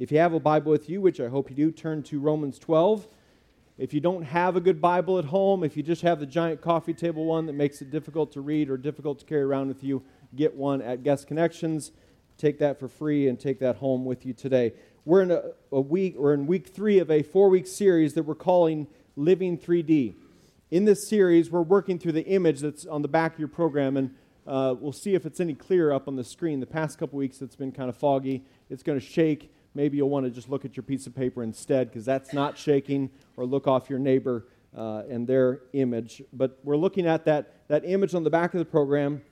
If you have a Bible with you, which I hope you do, turn to Romans 12. If you don't have a good Bible at home, if you just have the giant coffee table one that makes it difficult to read or difficult to carry around with you, get one at Guest Connections. Take that for free and take that home with you today. We're in a, a week, we're in week three of a four-week series that we're calling Living 3D. In this series, we're working through the image that's on the back of your program, and uh, we'll see if it's any clearer up on the screen. The past couple weeks, it's been kind of foggy. It's going to shake. Maybe you'll want to just look at your piece of paper instead, because that's not shaking, or look off your neighbor uh, and their image. But we're looking at that, that image on the back of the program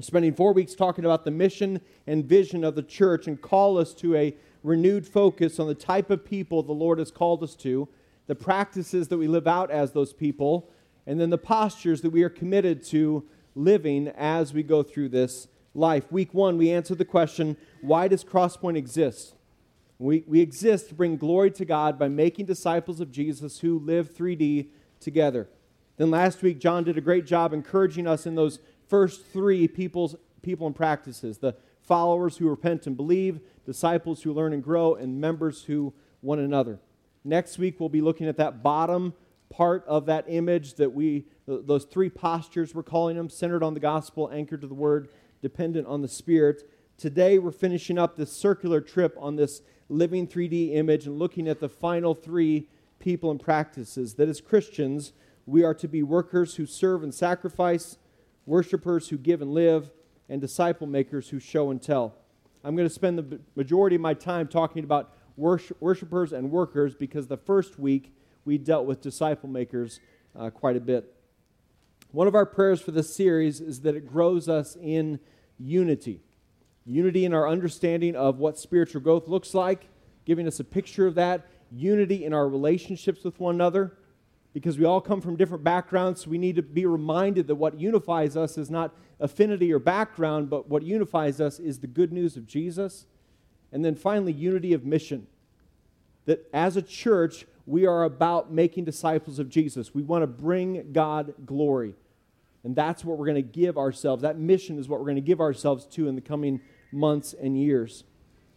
spending four weeks talking about the mission and vision of the church and call us to a renewed focus on the type of people the Lord has called us to, the practices that we live out as those people, and then the postures that we are committed to living as we go through this life. Week one, we answered the question why does Crosspoint exist? We, we exist to bring glory to God by making disciples of Jesus who live 3D together. Then last week, John did a great job encouraging us in those first three people's, people and practices the followers who repent and believe, disciples who learn and grow, and members who one another. Next week, we'll be looking at that bottom part of that image that we, those three postures we're calling them, centered on the gospel, anchored to the word, dependent on the spirit. Today, we're finishing up this circular trip on this living 3D image and looking at the final three people and practices that as Christians, we are to be workers who serve and sacrifice, worshipers who give and live, and disciple makers who show and tell. I'm going to spend the majority of my time talking about worshipers and workers because the first week we dealt with disciple makers uh, quite a bit. One of our prayers for this series is that it grows us in unity. Unity in our understanding of what spiritual growth looks like, giving us a picture of that. Unity in our relationships with one another because we all come from different backgrounds, so we need to be reminded that what unifies us is not affinity or background, but what unifies us is the good news of Jesus. And then finally, unity of mission. That as a church, we are about making disciples of Jesus. We want to bring God glory. And that's what we're going to give ourselves. That mission is what we're going to give ourselves to in the coming months and years.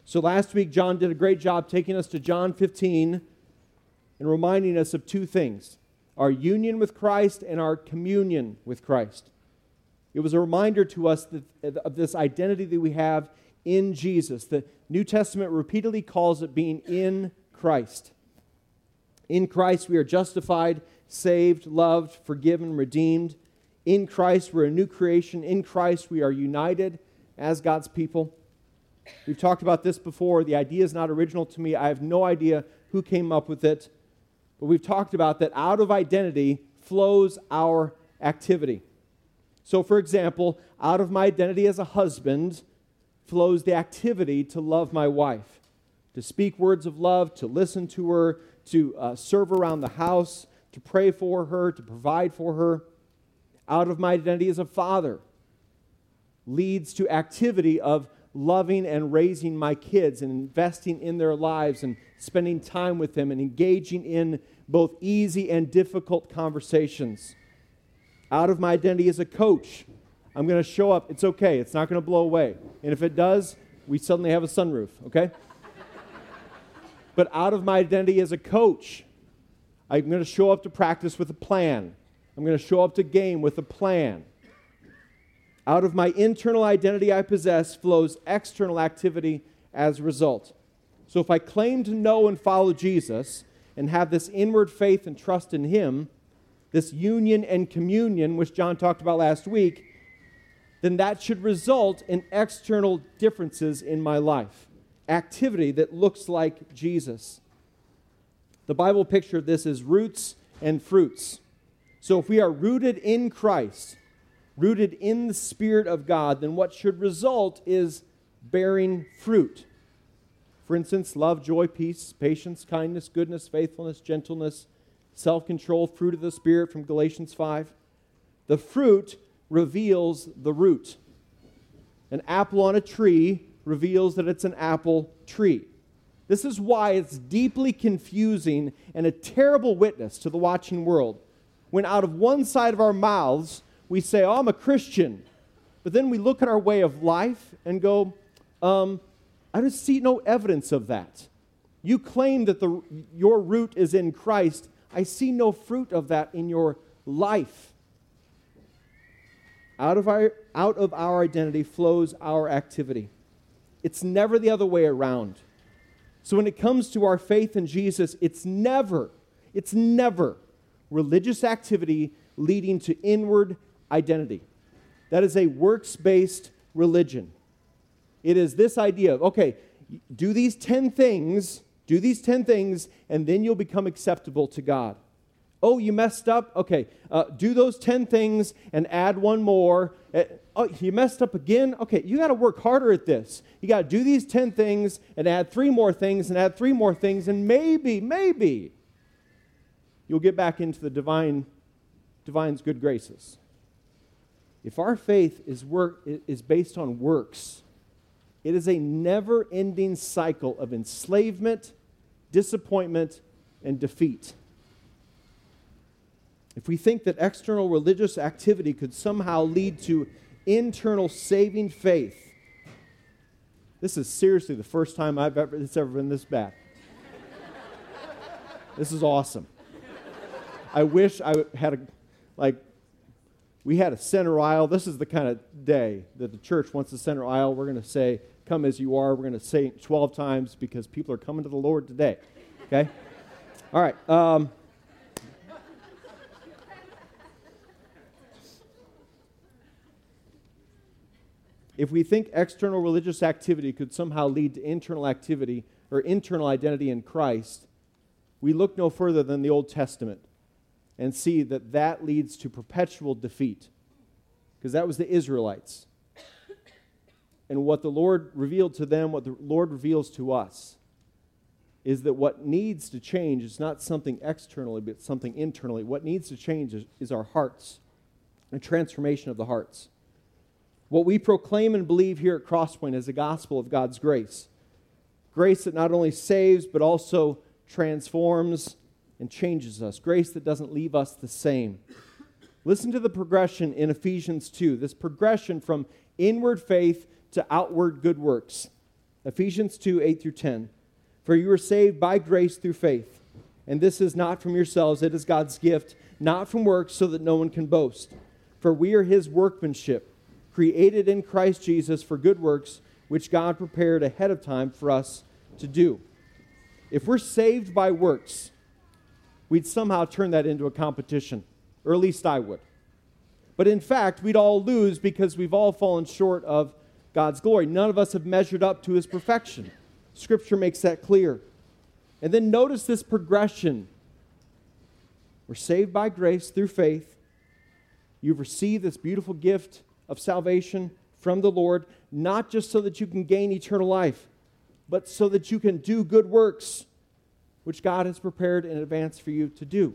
So last week, John did a great job taking us to John 15 and reminding us of two things our union with Christ and our communion with Christ. It was a reminder to us that, of this identity that we have in Jesus. The New Testament repeatedly calls it being in Christ. In Christ, we are justified, saved, loved, forgiven, redeemed. In Christ, we're a new creation. In Christ, we are united as God's people. We've talked about this before. The idea is not original to me. I have no idea who came up with it. But we've talked about that out of identity flows our activity. So, for example, out of my identity as a husband flows the activity to love my wife, to speak words of love, to listen to her, to uh, serve around the house, to pray for her, to provide for her. Out of my identity as a father leads to activity of loving and raising my kids and investing in their lives and spending time with them and engaging in both easy and difficult conversations. Out of my identity as a coach, I'm going to show up. It's okay, it's not going to blow away. And if it does, we suddenly have a sunroof, okay? but out of my identity as a coach, I'm going to show up to practice with a plan. I'm going to show up to game with a plan. Out of my internal identity I possess flows external activity as a result. So if I claim to know and follow Jesus and have this inward faith and trust in Him, this union and communion, which John talked about last week, then that should result in external differences in my life. Activity that looks like Jesus. The Bible picture of this is roots and fruits. So if we are rooted in Christ, rooted in the Spirit of God, then what should result is bearing fruit. For instance, love, joy, peace, patience, kindness, goodness, faithfulness, gentleness, self control, fruit of the Spirit from Galatians 5. The fruit reveals the root. An apple on a tree reveals that it's an apple tree. This is why it's deeply confusing and a terrible witness to the watching world when out of one side of our mouths we say, Oh, I'm a Christian. But then we look at our way of life and go, um, I don't see no evidence of that. You claim that the, your root is in Christ. I see no fruit of that in your life. Out of our, out of our identity flows our activity. It's never the other way around. So when it comes to our faith in Jesus, it's never, it's never religious activity leading to inward identity. That is a works based religion. It is this idea of, okay, do these 10 things, do these 10 things, and then you'll become acceptable to God. Oh, you messed up? Okay, uh, do those 10 things and add one more. Uh, oh, you messed up again? Okay, you got to work harder at this. You got to do these 10 things and add three more things and add three more things, and maybe, maybe you'll get back into the divine, divine's good graces. If our faith is, work, is based on works, it is a never ending cycle of enslavement, disappointment, and defeat. If we think that external religious activity could somehow lead to internal saving faith, this is seriously the first time I've ever it's ever been this bad. this is awesome. I wish I had a like we had a center aisle. This is the kind of day that the church wants a center aisle. We're going to say, "Come as you are." We're going to say it 12 times because people are coming to the Lord today. Okay? All right. Um, if we think external religious activity could somehow lead to internal activity or internal identity in Christ, we look no further than the Old Testament and see that that leads to perpetual defeat. Because that was the Israelites. And what the Lord revealed to them, what the Lord reveals to us, is that what needs to change is not something externally, but something internally. What needs to change is, is our hearts, a transformation of the hearts. What we proclaim and believe here at Crosspoint is the gospel of God's grace. Grace that not only saves, but also transforms and changes us. Grace that doesn't leave us the same. Listen to the progression in Ephesians 2, this progression from inward faith to outward good works. Ephesians 2, 8 through 10. For you are saved by grace through faith. And this is not from yourselves, it is God's gift, not from works, so that no one can boast. For we are his workmanship created in Christ Jesus for good works, which God prepared ahead of time for us to do. If we're saved by works, we'd somehow turn that into a competition, or at least I would. But in fact, we'd all lose because we've all fallen short of God's glory. None of us have measured up to his perfection. Scripture makes that clear. And then notice this progression. We're saved by grace through faith. You've received this beautiful gift of salvation from the Lord, not just so that you can gain eternal life, but so that you can do good works, which God has prepared in advance for you to do.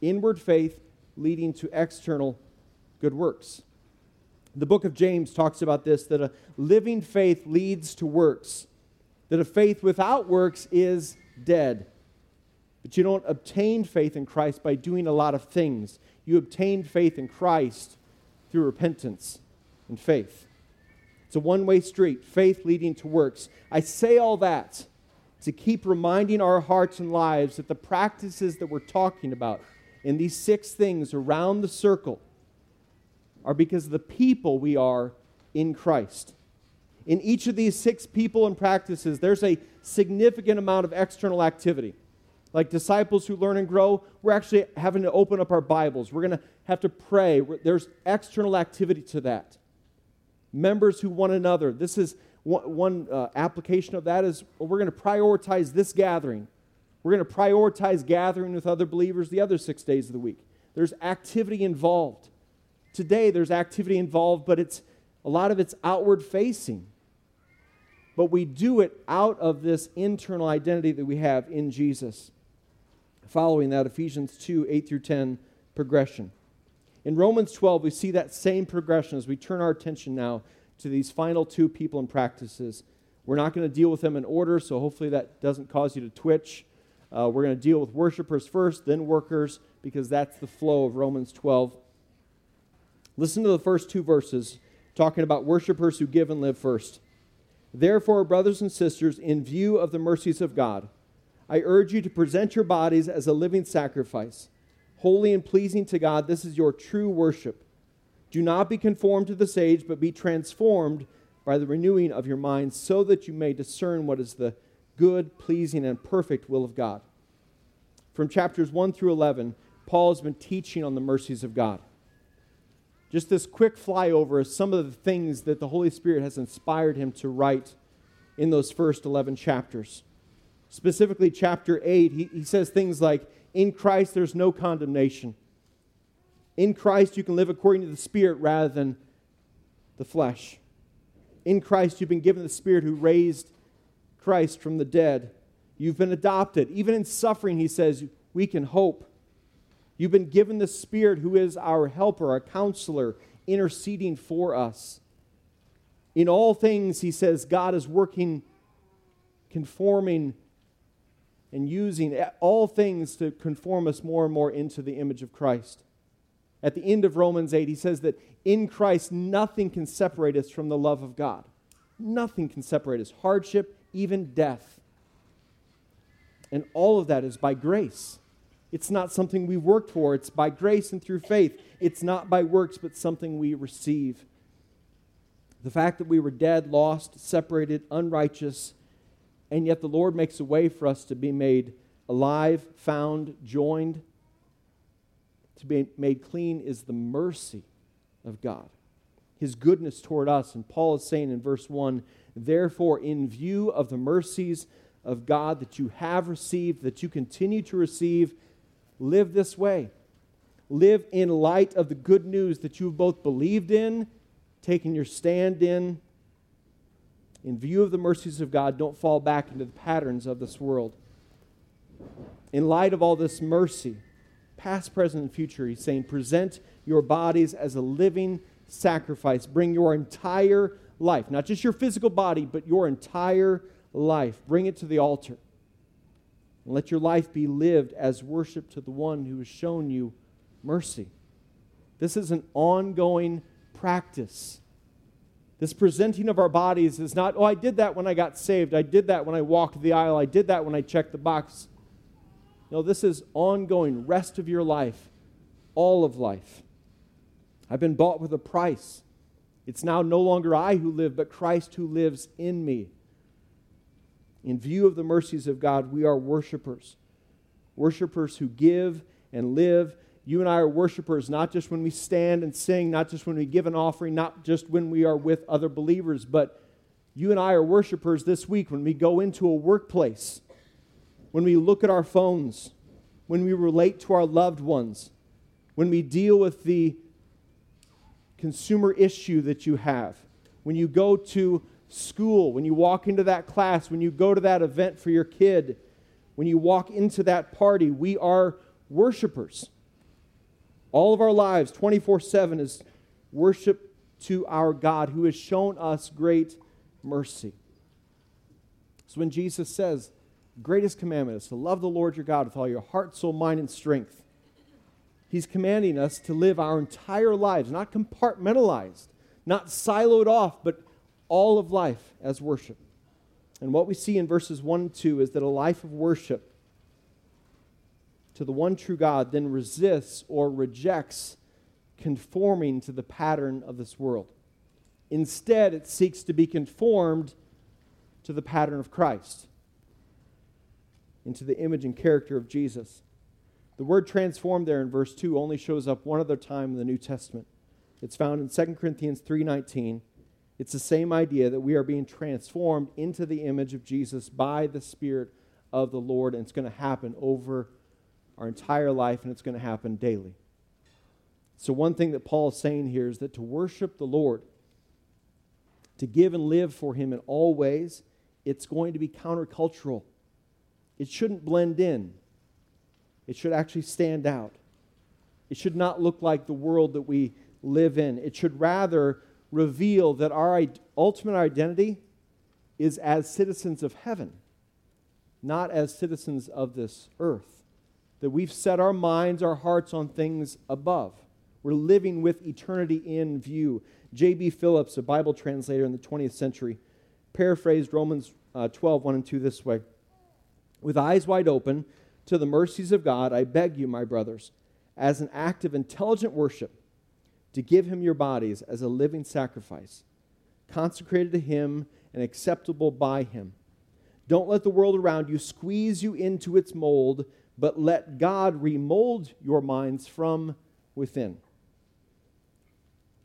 Inward faith leading to external good works. The book of James talks about this that a living faith leads to works, that a faith without works is dead. But you don't obtain faith in Christ by doing a lot of things. You obtain faith in Christ through repentance and faith. It's a one way street, faith leading to works. I say all that to keep reminding our hearts and lives that the practices that we're talking about in these six things around the circle are because of the people we are in Christ. In each of these six people and practices, there's a significant amount of external activity. Like disciples who learn and grow, we're actually having to open up our Bibles. We're going to have to pray. There's external activity to that. Members who one another. This is one, one uh, application of that is well, we're going to prioritize this gathering. We're going to prioritize gathering with other believers the other six days of the week. There's activity involved. Today, there's activity involved, but it's a lot of it's outward facing. But we do it out of this internal identity that we have in Jesus. Following that, Ephesians 2 8 through 10 progression. In Romans 12, we see that same progression as we turn our attention now to these final two people and practices. We're not going to deal with them in order, so hopefully that doesn't cause you to twitch. Uh, we're going to deal with worshipers first, then workers, because that's the flow of Romans 12. Listen to the first two verses talking about worshipers who give and live first. Therefore, brothers and sisters, in view of the mercies of God, I urge you to present your bodies as a living sacrifice, holy and pleasing to God. This is your true worship. Do not be conformed to this age, but be transformed by the renewing of your mind, so that you may discern what is the good, pleasing, and perfect will of God. From chapters 1 through 11, Paul has been teaching on the mercies of God. Just this quick flyover is some of the things that the Holy Spirit has inspired him to write in those first 11 chapters. Specifically, chapter 8, he, he says things like, In Christ there's no condemnation. In Christ you can live according to the Spirit rather than the flesh. In Christ you've been given the Spirit who raised Christ from the dead. You've been adopted. Even in suffering, he says, we can hope. You've been given the Spirit who is our helper, our counselor, interceding for us. In all things, he says, God is working, conforming, and using all things to conform us more and more into the image of Christ. At the end of Romans 8, he says that in Christ, nothing can separate us from the love of God. Nothing can separate us. Hardship, even death. And all of that is by grace. It's not something we worked for, it's by grace and through faith. It's not by works, but something we receive. The fact that we were dead, lost, separated, unrighteous, and yet the Lord makes a way for us to be made alive, found, joined, to be made clean is the mercy of God, His goodness toward us. And Paul is saying in verse 1 Therefore, in view of the mercies of God that you have received, that you continue to receive, live this way. Live in light of the good news that you've both believed in, taken your stand in. In view of the mercies of God, don't fall back into the patterns of this world. In light of all this mercy, past, present, and future, he's saying, present your bodies as a living sacrifice. Bring your entire life, not just your physical body, but your entire life. Bring it to the altar. And let your life be lived as worship to the one who has shown you mercy. This is an ongoing practice. This presenting of our bodies is not, oh, I did that when I got saved. I did that when I walked the aisle. I did that when I checked the box. No, this is ongoing, rest of your life, all of life. I've been bought with a price. It's now no longer I who live, but Christ who lives in me. In view of the mercies of God, we are worshipers. Worshipers who give and live. You and I are worshipers not just when we stand and sing, not just when we give an offering, not just when we are with other believers, but you and I are worshipers this week when we go into a workplace, when we look at our phones, when we relate to our loved ones, when we deal with the consumer issue that you have, when you go to school, when you walk into that class, when you go to that event for your kid, when you walk into that party, we are worshipers. All of our lives, 24 7, is worship to our God who has shown us great mercy. So when Jesus says, greatest commandment is to love the Lord your God with all your heart, soul, mind, and strength, he's commanding us to live our entire lives, not compartmentalized, not siloed off, but all of life as worship. And what we see in verses 1 and 2 is that a life of worship to the one true God then resists or rejects conforming to the pattern of this world. Instead, it seeks to be conformed to the pattern of Christ, into the image and character of Jesus. The word transformed there in verse 2 only shows up one other time in the New Testament. It's found in 2 Corinthians 3:19 it's the same idea that we are being transformed into the image of Jesus by the Spirit of the Lord, and it's going to happen over our entire life, and it's going to happen daily. So, one thing that Paul is saying here is that to worship the Lord, to give and live for Him in all ways, it's going to be countercultural. It shouldn't blend in, it should actually stand out. It should not look like the world that we live in. It should rather reveal that our ultimate identity is as citizens of heaven, not as citizens of this earth. That we've set our minds, our hearts on things above. We're living with eternity in view. J.B. Phillips, a Bible translator in the 20th century, paraphrased Romans uh, 12, 1 and 2 this way With eyes wide open to the mercies of God, I beg you, my brothers, as an act of intelligent worship, to give him your bodies as a living sacrifice, consecrated to him and acceptable by him. Don't let the world around you squeeze you into its mold, but let God remold your minds from within.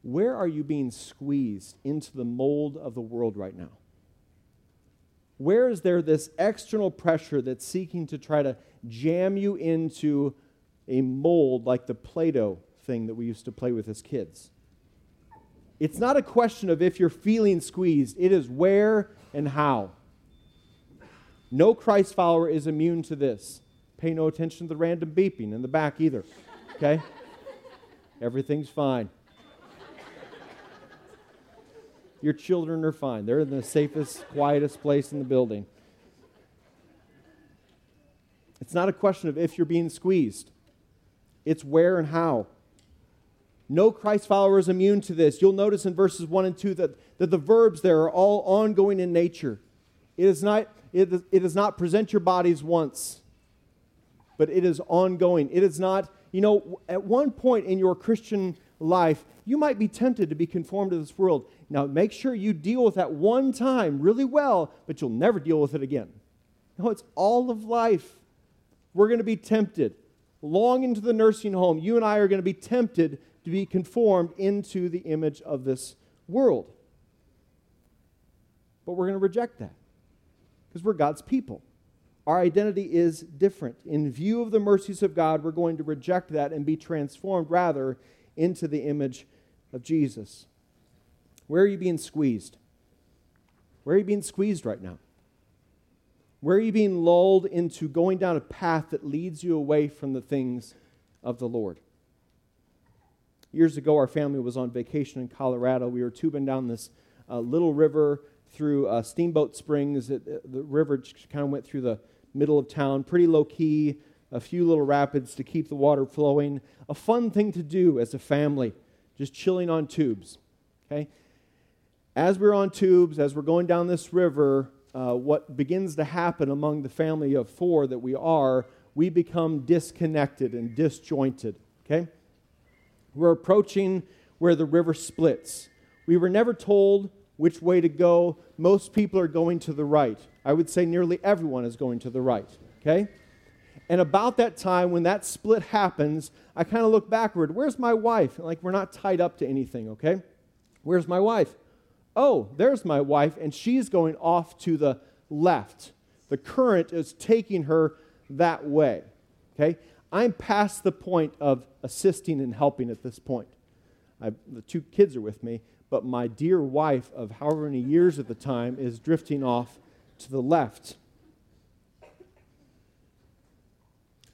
Where are you being squeezed into the mold of the world right now? Where is there this external pressure that's seeking to try to jam you into a mold like the Play Doh thing that we used to play with as kids? It's not a question of if you're feeling squeezed, it is where and how. No Christ follower is immune to this. Pay no attention to the random beeping in the back either. Okay? Everything's fine. Your children are fine. They're in the safest, quietest place in the building. It's not a question of if you're being squeezed, it's where and how. No Christ follower is immune to this. You'll notice in verses 1 and 2 that, that the verbs there are all ongoing in nature. It is, not, it, it is not present your bodies once, but it is ongoing. It is not, you know, at one point in your Christian life, you might be tempted to be conformed to this world. Now, make sure you deal with that one time really well, but you'll never deal with it again. No, it's all of life. We're going to be tempted. Long into the nursing home, you and I are going to be tempted to be conformed into the image of this world. But we're going to reject that because we're God's people. Our identity is different. In view of the mercies of God, we're going to reject that and be transformed rather into the image of Jesus. Where are you being squeezed? Where are you being squeezed right now? Where are you being lulled into going down a path that leads you away from the things of the Lord? Years ago, our family was on vacation in Colorado. We were tubing down this uh, little river through uh, Steamboat Springs. It, it, the river kind of went through the middle of town, pretty low key, a few little rapids to keep the water flowing. A fun thing to do as a family, just chilling on tubes. Okay? As we're on tubes, as we're going down this river, uh, what begins to happen among the family of four that we are, we become disconnected and disjointed. Okay? We're approaching where the river splits. We were never told which way to go. Most people are going to the right. I would say nearly everyone is going to the right. Okay? And about that time, when that split happens, I kind of look backward. Where's my wife? Like, we're not tied up to anything, okay? Where's my wife? Oh, there's my wife, and she's going off to the left. The current is taking her that way, okay? I'm past the point of assisting and helping at this point. I, the two kids are with me, but my dear wife of however many years at the time is drifting off to the left.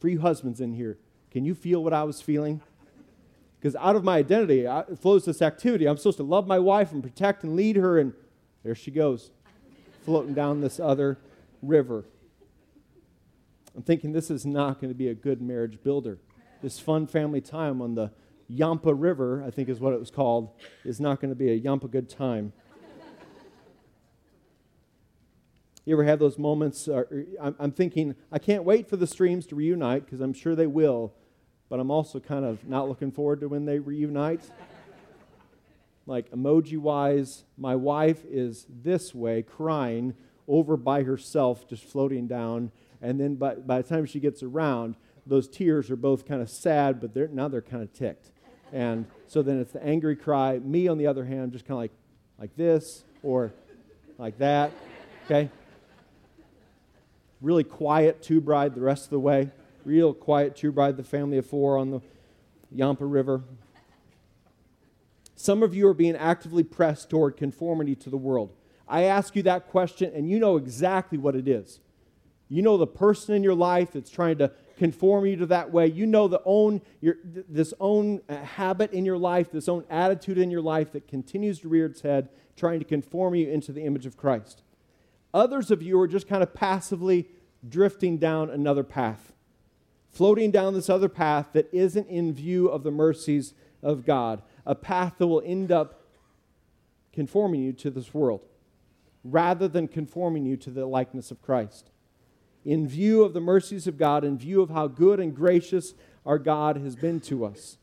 For you husbands in here, can you feel what I was feeling? Because out of my identity flows this activity. I'm supposed to love my wife and protect and lead her, and there she goes, floating down this other river. I'm thinking this is not going to be a good marriage builder. This fun family time on the Yampa River, I think is what it was called, is not going to be a Yampa good time. You ever have those moments? Uh, I'm, I'm thinking, I can't wait for the streams to reunite because I'm sure they will, but I'm also kind of not looking forward to when they reunite. like emoji wise, my wife is this way, crying over by herself, just floating down and then by, by the time she gets around, those tears are both kind of sad, but they're, now they're kind of ticked. And so then it's the angry cry. Me, on the other hand, just kind of like, like this or like that. Okay? Really quiet tube ride the rest of the way. Real quiet tube ride, the family of four on the Yampa River. Some of you are being actively pressed toward conformity to the world. I ask you that question, and you know exactly what it is. You know the person in your life that's trying to conform you to that way. You know the own your, this own uh, habit in your life, this own attitude in your life that continues to rear its head, trying to conform you into the image of Christ. Others of you are just kind of passively drifting down another path, floating down this other path that isn't in view of the mercies of God, a path that will end up conforming you to this world. rather than conforming you to the likeness of Christ. In view of the mercies of God, in view of how good and gracious our God has been to us,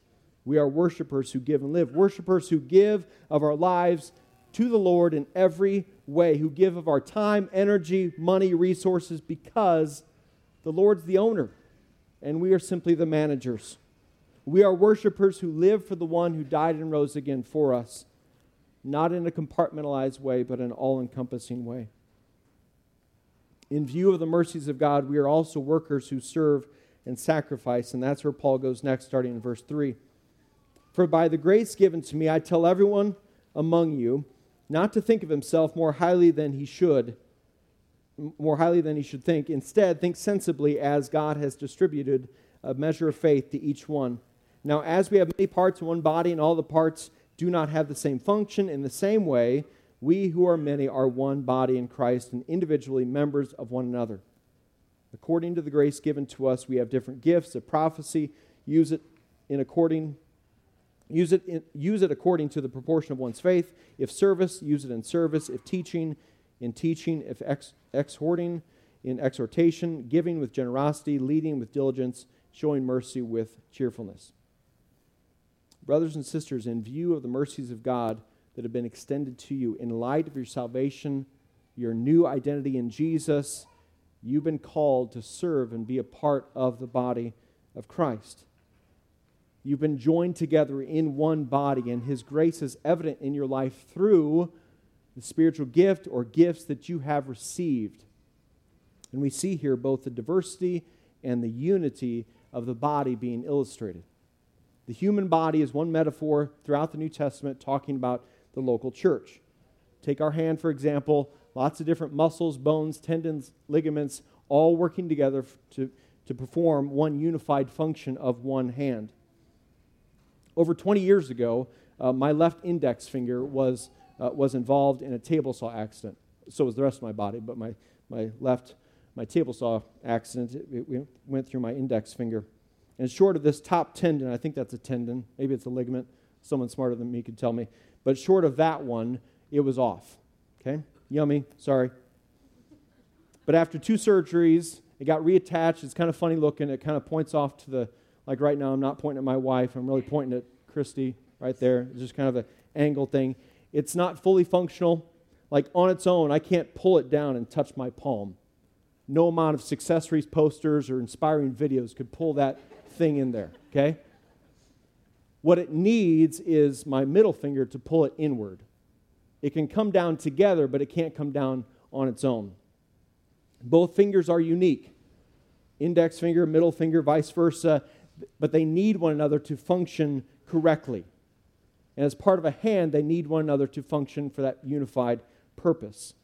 we are worshipers who give and live, worshipers who give of our lives to the Lord in every way, who give of our time, energy, money, resources, because the Lord's the owner and we are simply the managers. We are worshipers who live for the one who died and rose again for us, not in a compartmentalized way, but an all encompassing way. In view of the mercies of God, we are also workers who serve and sacrifice, and that's where Paul goes next, starting in verse 3. For by the grace given to me, I tell everyone among you not to think of himself more highly than he should, more highly than he should think. Instead, think sensibly as God has distributed a measure of faith to each one. Now, as we have many parts in one body, and all the parts do not have the same function, in the same way, we who are many are one body in Christ and individually members of one another. According to the grace given to us, we have different gifts of prophecy. Use it in according use it in, use it according to the proportion of one's faith. If service, use it in service. If teaching, in teaching. If ex, exhorting, in exhortation. Giving with generosity. Leading with diligence. Showing mercy with cheerfulness. Brothers and sisters, in view of the mercies of God that have been extended to you, in light of your salvation, your new identity in Jesus, you've been called to serve and be a part of the body of Christ. You've been joined together in one body, and His grace is evident in your life through the spiritual gift or gifts that you have received. And we see here both the diversity and the unity of the body being illustrated. The human body is one metaphor throughout the New Testament talking about the local church. Take our hand, for example, lots of different muscles, bones, tendons, ligaments, all working together to, to perform one unified function of one hand. Over 20 years ago, uh, my left index finger was, uh, was involved in a table saw accident. So was the rest of my body, but my, my left, my table saw accident, it, it went through my index finger. And short of this top tendon, I think that's a tendon, maybe it's a ligament, someone smarter than me could tell me, but short of that one, it was off. Okay? Yummy, sorry. But after two surgeries, it got reattached. It's kind of funny looking. It kind of points off to the, like right now, I'm not pointing at my wife, I'm really pointing at Christy right there. It's just kind of an angle thing. It's not fully functional. Like on its own, I can't pull it down and touch my palm. No amount of success posters or inspiring videos could pull that thing in there, okay? What it needs is my middle finger to pull it inward. It can come down together, but it can't come down on its own. Both fingers are unique index finger, middle finger, vice versa, but they need one another to function correctly. And as part of a hand, they need one another to function for that unified purpose.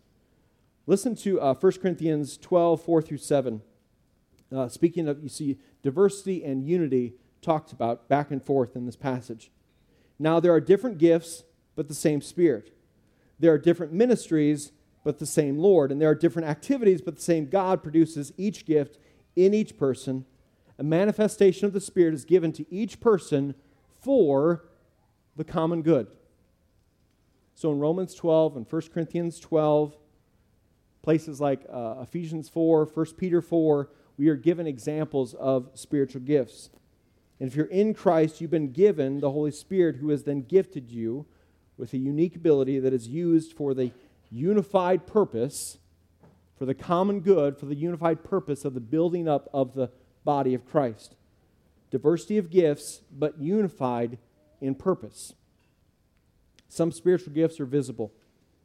Listen to uh, 1 Corinthians 12, 4 through 7. Uh, speaking of, you see, diversity and unity talked about back and forth in this passage. Now, there are different gifts, but the same Spirit. There are different ministries, but the same Lord. And there are different activities, but the same God produces each gift in each person. A manifestation of the Spirit is given to each person for the common good. So in Romans 12 and 1 Corinthians 12, places like uh, Ephesians 4, 1 Peter 4, we are given examples of spiritual gifts. And if you're in Christ, you've been given the Holy Spirit, who has then gifted you with a unique ability that is used for the unified purpose, for the common good, for the unified purpose of the building up of the body of Christ. Diversity of gifts, but unified in purpose. Some spiritual gifts are visible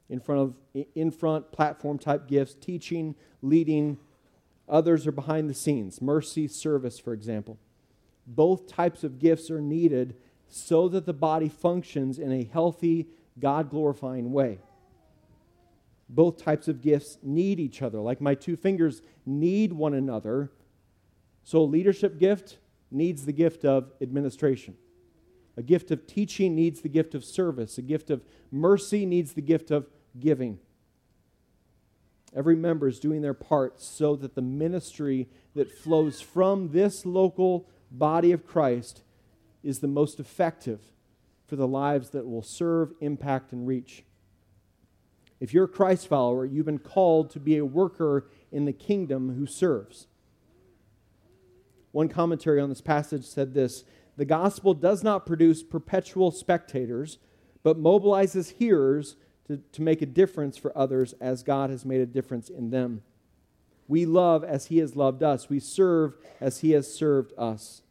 in front of in front platform type gifts, teaching, leading, Others are behind the scenes, mercy, service, for example. Both types of gifts are needed so that the body functions in a healthy, God glorifying way. Both types of gifts need each other, like my two fingers need one another. So, a leadership gift needs the gift of administration. A gift of teaching needs the gift of service. A gift of mercy needs the gift of giving. Every member is doing their part so that the ministry that flows from this local body of Christ is the most effective for the lives that will serve, impact, and reach. If you're a Christ follower, you've been called to be a worker in the kingdom who serves. One commentary on this passage said this The gospel does not produce perpetual spectators, but mobilizes hearers to, to make a difference for others as God has made a difference in them. We love as He has loved us, we serve as He has served us.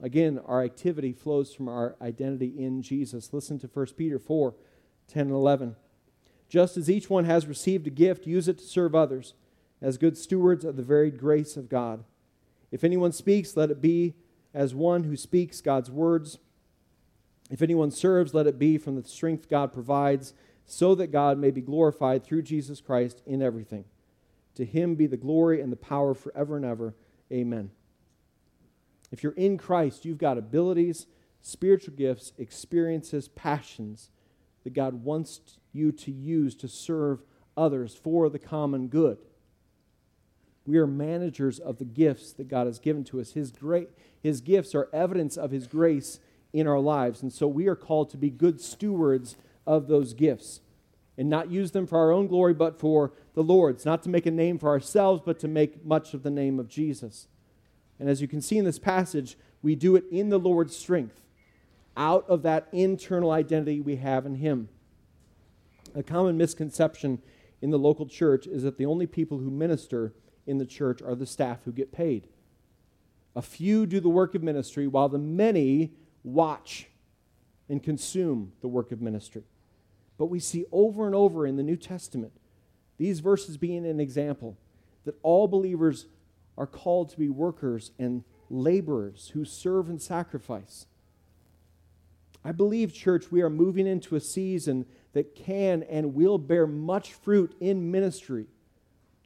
Again, our activity flows from our identity in Jesus. Listen to 1 Peter 4 10 and 11. Just as each one has received a gift, use it to serve others as good stewards of the varied grace of God. If anyone speaks, let it be as one who speaks God's words. If anyone serves, let it be from the strength God provides, so that God may be glorified through Jesus Christ in everything. To him be the glory and the power forever and ever. Amen. If you're in Christ, you've got abilities, spiritual gifts, experiences, passions that God wants you to use to serve others for the common good. We are managers of the gifts that God has given to us. His, great, his gifts are evidence of His grace in our lives. And so we are called to be good stewards of those gifts and not use them for our own glory, but for the Lord's. Not to make a name for ourselves, but to make much of the name of Jesus. And as you can see in this passage, we do it in the Lord's strength, out of that internal identity we have in Him. A common misconception in the local church is that the only people who minister in the church are the staff who get paid. A few do the work of ministry, while the many watch and consume the work of ministry. But we see over and over in the New Testament these verses being an example that all believers are called to be workers and laborers who serve and sacrifice. I believe, church, we are moving into a season that can and will bear much fruit in ministry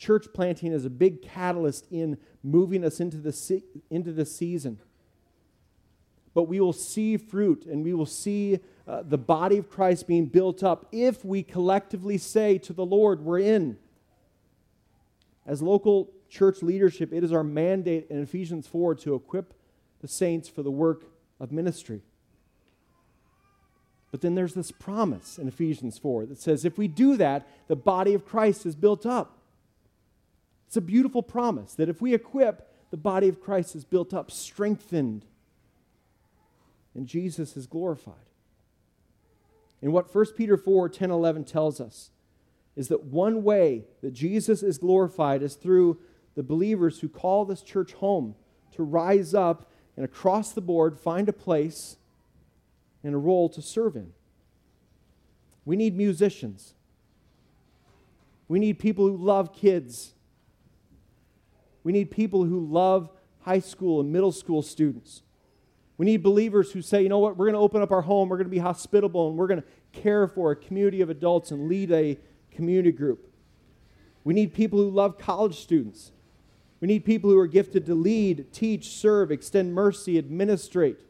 church planting is a big catalyst in moving us into the, se- into the season. But we will see fruit and we will see uh, the body of Christ being built up if we collectively say to the Lord, We're in. As local church leadership, it is our mandate in Ephesians 4 to equip the saints for the work of ministry. But then there's this promise in Ephesians 4 that says if we do that, the body of Christ is built up. It's a beautiful promise that if we equip, the body of Christ is built up, strengthened, and Jesus is glorified. And what 1 Peter 4 10 11 tells us is that one way that Jesus is glorified is through the believers who call this church home to rise up and across the board find a place and a role to serve in. We need musicians. We need people who love kids. We need people who love high school and middle school students. We need believers who say, you know what, we're going to open up our home, we're going to be hospitable, and we're going to care for a community of adults and lead a community group. We need people who love college students. We need people who are gifted to lead, teach, serve, extend mercy, administrate.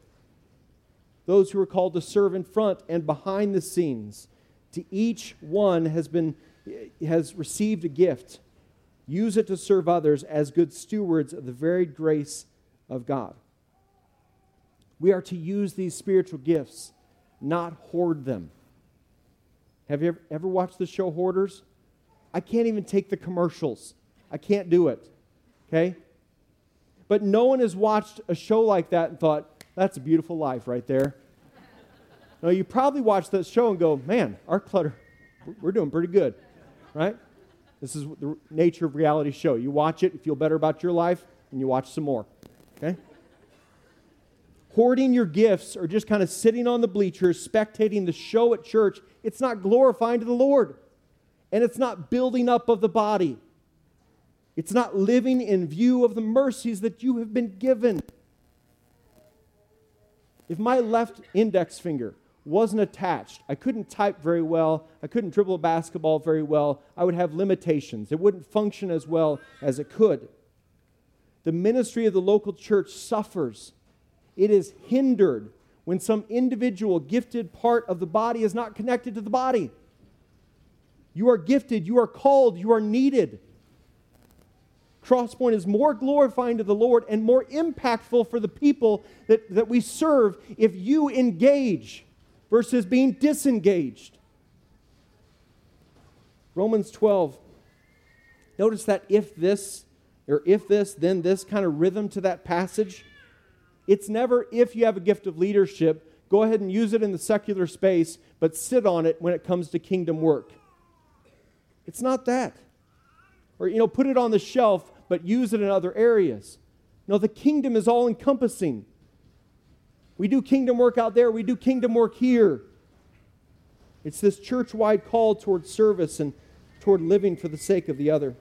Those who are called to serve in front and behind the scenes. To each one has been eh, has received a gift Use it to serve others as good stewards of the varied grace of God. We are to use these spiritual gifts, not hoard them. Have you ever, ever watched the show Hoarders? I can't even take the commercials. I can't do it. Okay? But no one has watched a show like that and thought, that's a beautiful life right there. no, you probably watched that show and go, man, our clutter, we're doing pretty good, right? This is the nature of reality show. You watch it, you feel better about your life, and you watch some more. Okay? Hoarding your gifts or just kind of sitting on the bleachers, spectating the show at church, it's not glorifying to the Lord. And it's not building up of the body. It's not living in view of the mercies that you have been given. If my left index finger wasn't attached. I couldn't type very well. I couldn't dribble a basketball very well. I would have limitations. It wouldn't function as well as it could. The ministry of the local church suffers. It is hindered when some individual gifted part of the body is not connected to the body. You are gifted, you are called, you are needed. Crosspoint is more glorifying to the Lord and more impactful for the people that, that we serve if you engage versus being disengaged. Romans 12. Notice that if this, or if this, then this kind of rhythm to that passage. It's never if you have a gift of leadership, go ahead and use it in the secular space, but sit on it when it comes to kingdom work. It's not that. Or, you know, put it on the shelf, but use it in other areas. No, the kingdom is all encompassing. We do kingdom work out there, we do kingdom work here. It's this church wide call toward service and toward living for the sake of the other.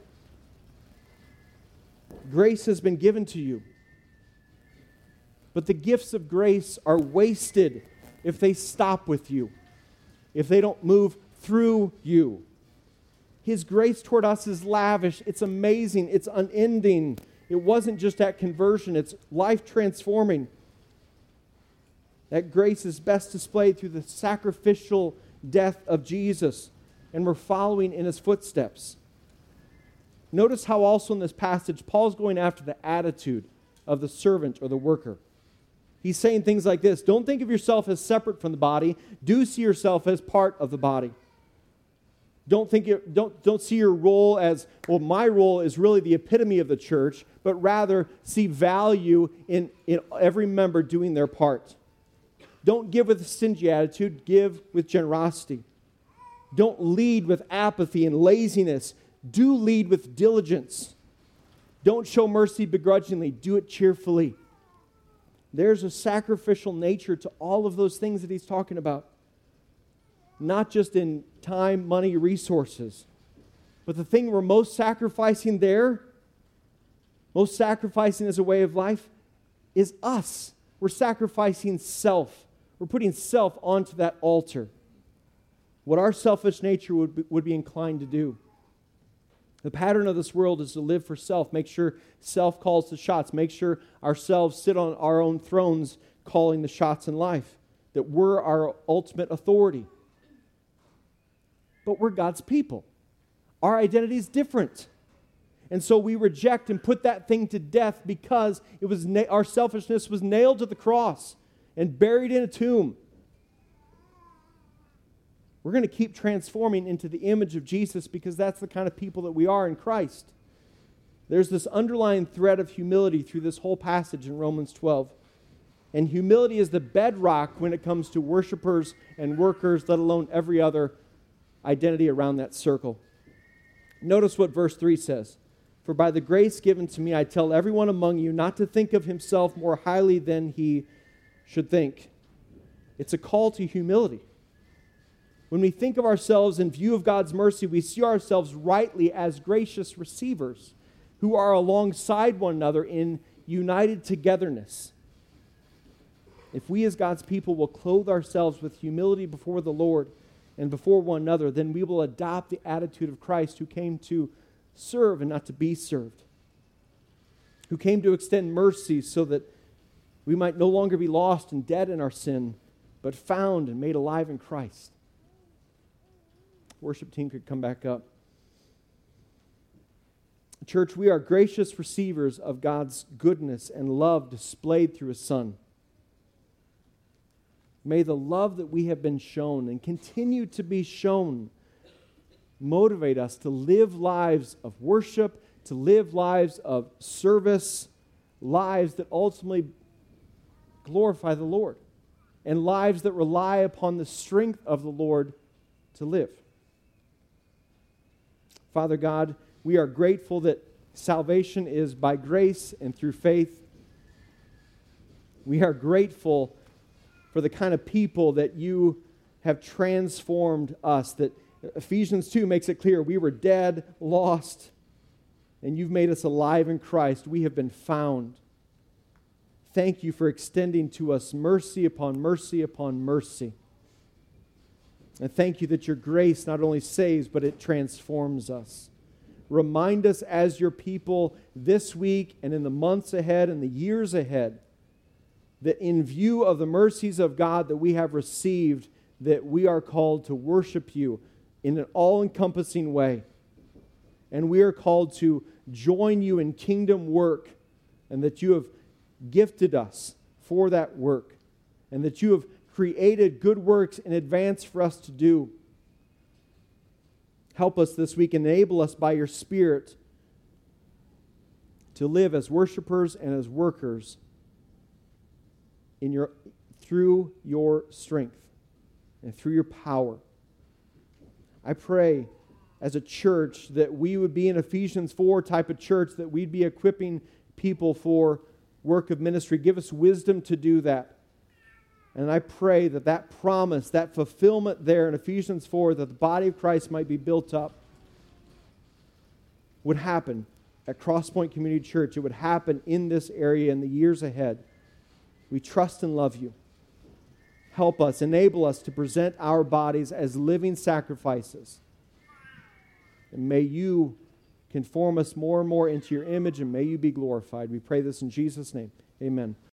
Grace has been given to you. But the gifts of grace are wasted if they stop with you, if they don't move through you. His grace toward us is lavish, it's amazing, it's unending. It wasn't just at conversion, it's life transforming. That grace is best displayed through the sacrificial death of Jesus, and we're following in his footsteps. Notice how also in this passage, Paul's going after the attitude of the servant or the worker. He's saying things like this Don't think of yourself as separate from the body, do see yourself as part of the body. Don't, think it, don't, don't see your role as, well, my role is really the epitome of the church, but rather see value in, in every member doing their part. Don't give with a stingy attitude, give with generosity. Don't lead with apathy and laziness. Do lead with diligence. Don't show mercy begrudgingly, do it cheerfully. There's a sacrificial nature to all of those things that he's talking about. Not just in time, money, resources, but the thing we're most sacrificing there, most sacrificing as a way of life, is us. We're sacrificing self. We're putting self onto that altar. What our selfish nature would be, would be inclined to do. The pattern of this world is to live for self, make sure self calls the shots, make sure ourselves sit on our own thrones calling the shots in life, that we're our ultimate authority. But we're God's people. Our identity is different. And so we reject and put that thing to death because it was na- our selfishness was nailed to the cross and buried in a tomb. We're going to keep transforming into the image of Jesus because that's the kind of people that we are in Christ. There's this underlying thread of humility through this whole passage in Romans 12. And humility is the bedrock when it comes to worshipers and workers, let alone every other identity around that circle. Notice what verse 3 says For by the grace given to me, I tell everyone among you not to think of himself more highly than he should think. It's a call to humility. When we think of ourselves in view of God's mercy, we see ourselves rightly as gracious receivers who are alongside one another in united togetherness. If we as God's people will clothe ourselves with humility before the Lord and before one another, then we will adopt the attitude of Christ who came to serve and not to be served, who came to extend mercy so that we might no longer be lost and dead in our sin, but found and made alive in Christ worship team could come back up. Church, we are gracious receivers of God's goodness and love displayed through His Son. May the love that we have been shown and continue to be shown motivate us to live lives of worship, to live lives of service, lives that ultimately glorify the Lord, and lives that rely upon the strength of the Lord to live. Father God, we are grateful that salvation is by grace and through faith. We are grateful for the kind of people that you have transformed us. That Ephesians 2 makes it clear we were dead, lost, and you've made us alive in Christ. We have been found. Thank you for extending to us mercy upon mercy upon mercy. And thank you that your grace not only saves, but it transforms us. Remind us as your people this week and in the months ahead and the years ahead that in view of the mercies of God that we have received, that we are called to worship you in an all encompassing way. And we are called to join you in kingdom work, and that you have gifted us for that work, and that you have created good works in advance for us to do. Help us this week, enable us by your Spirit to live as worshipers and as workers in your, through your strength and through your power. I pray as a church that we would be an Ephesians 4 type of church, that we'd be equipping people for work of ministry. Give us wisdom to do that. And I pray that that promise, that fulfillment there in Ephesians 4, that the body of Christ might be built up, would happen at Crosspoint Community Church. It would happen in this area in the years ahead. We trust and love you. Help us, enable us to present our bodies as living sacrifices. And may you conform us more and more into your image, and may you be glorified. We pray this in Jesus' name. Amen.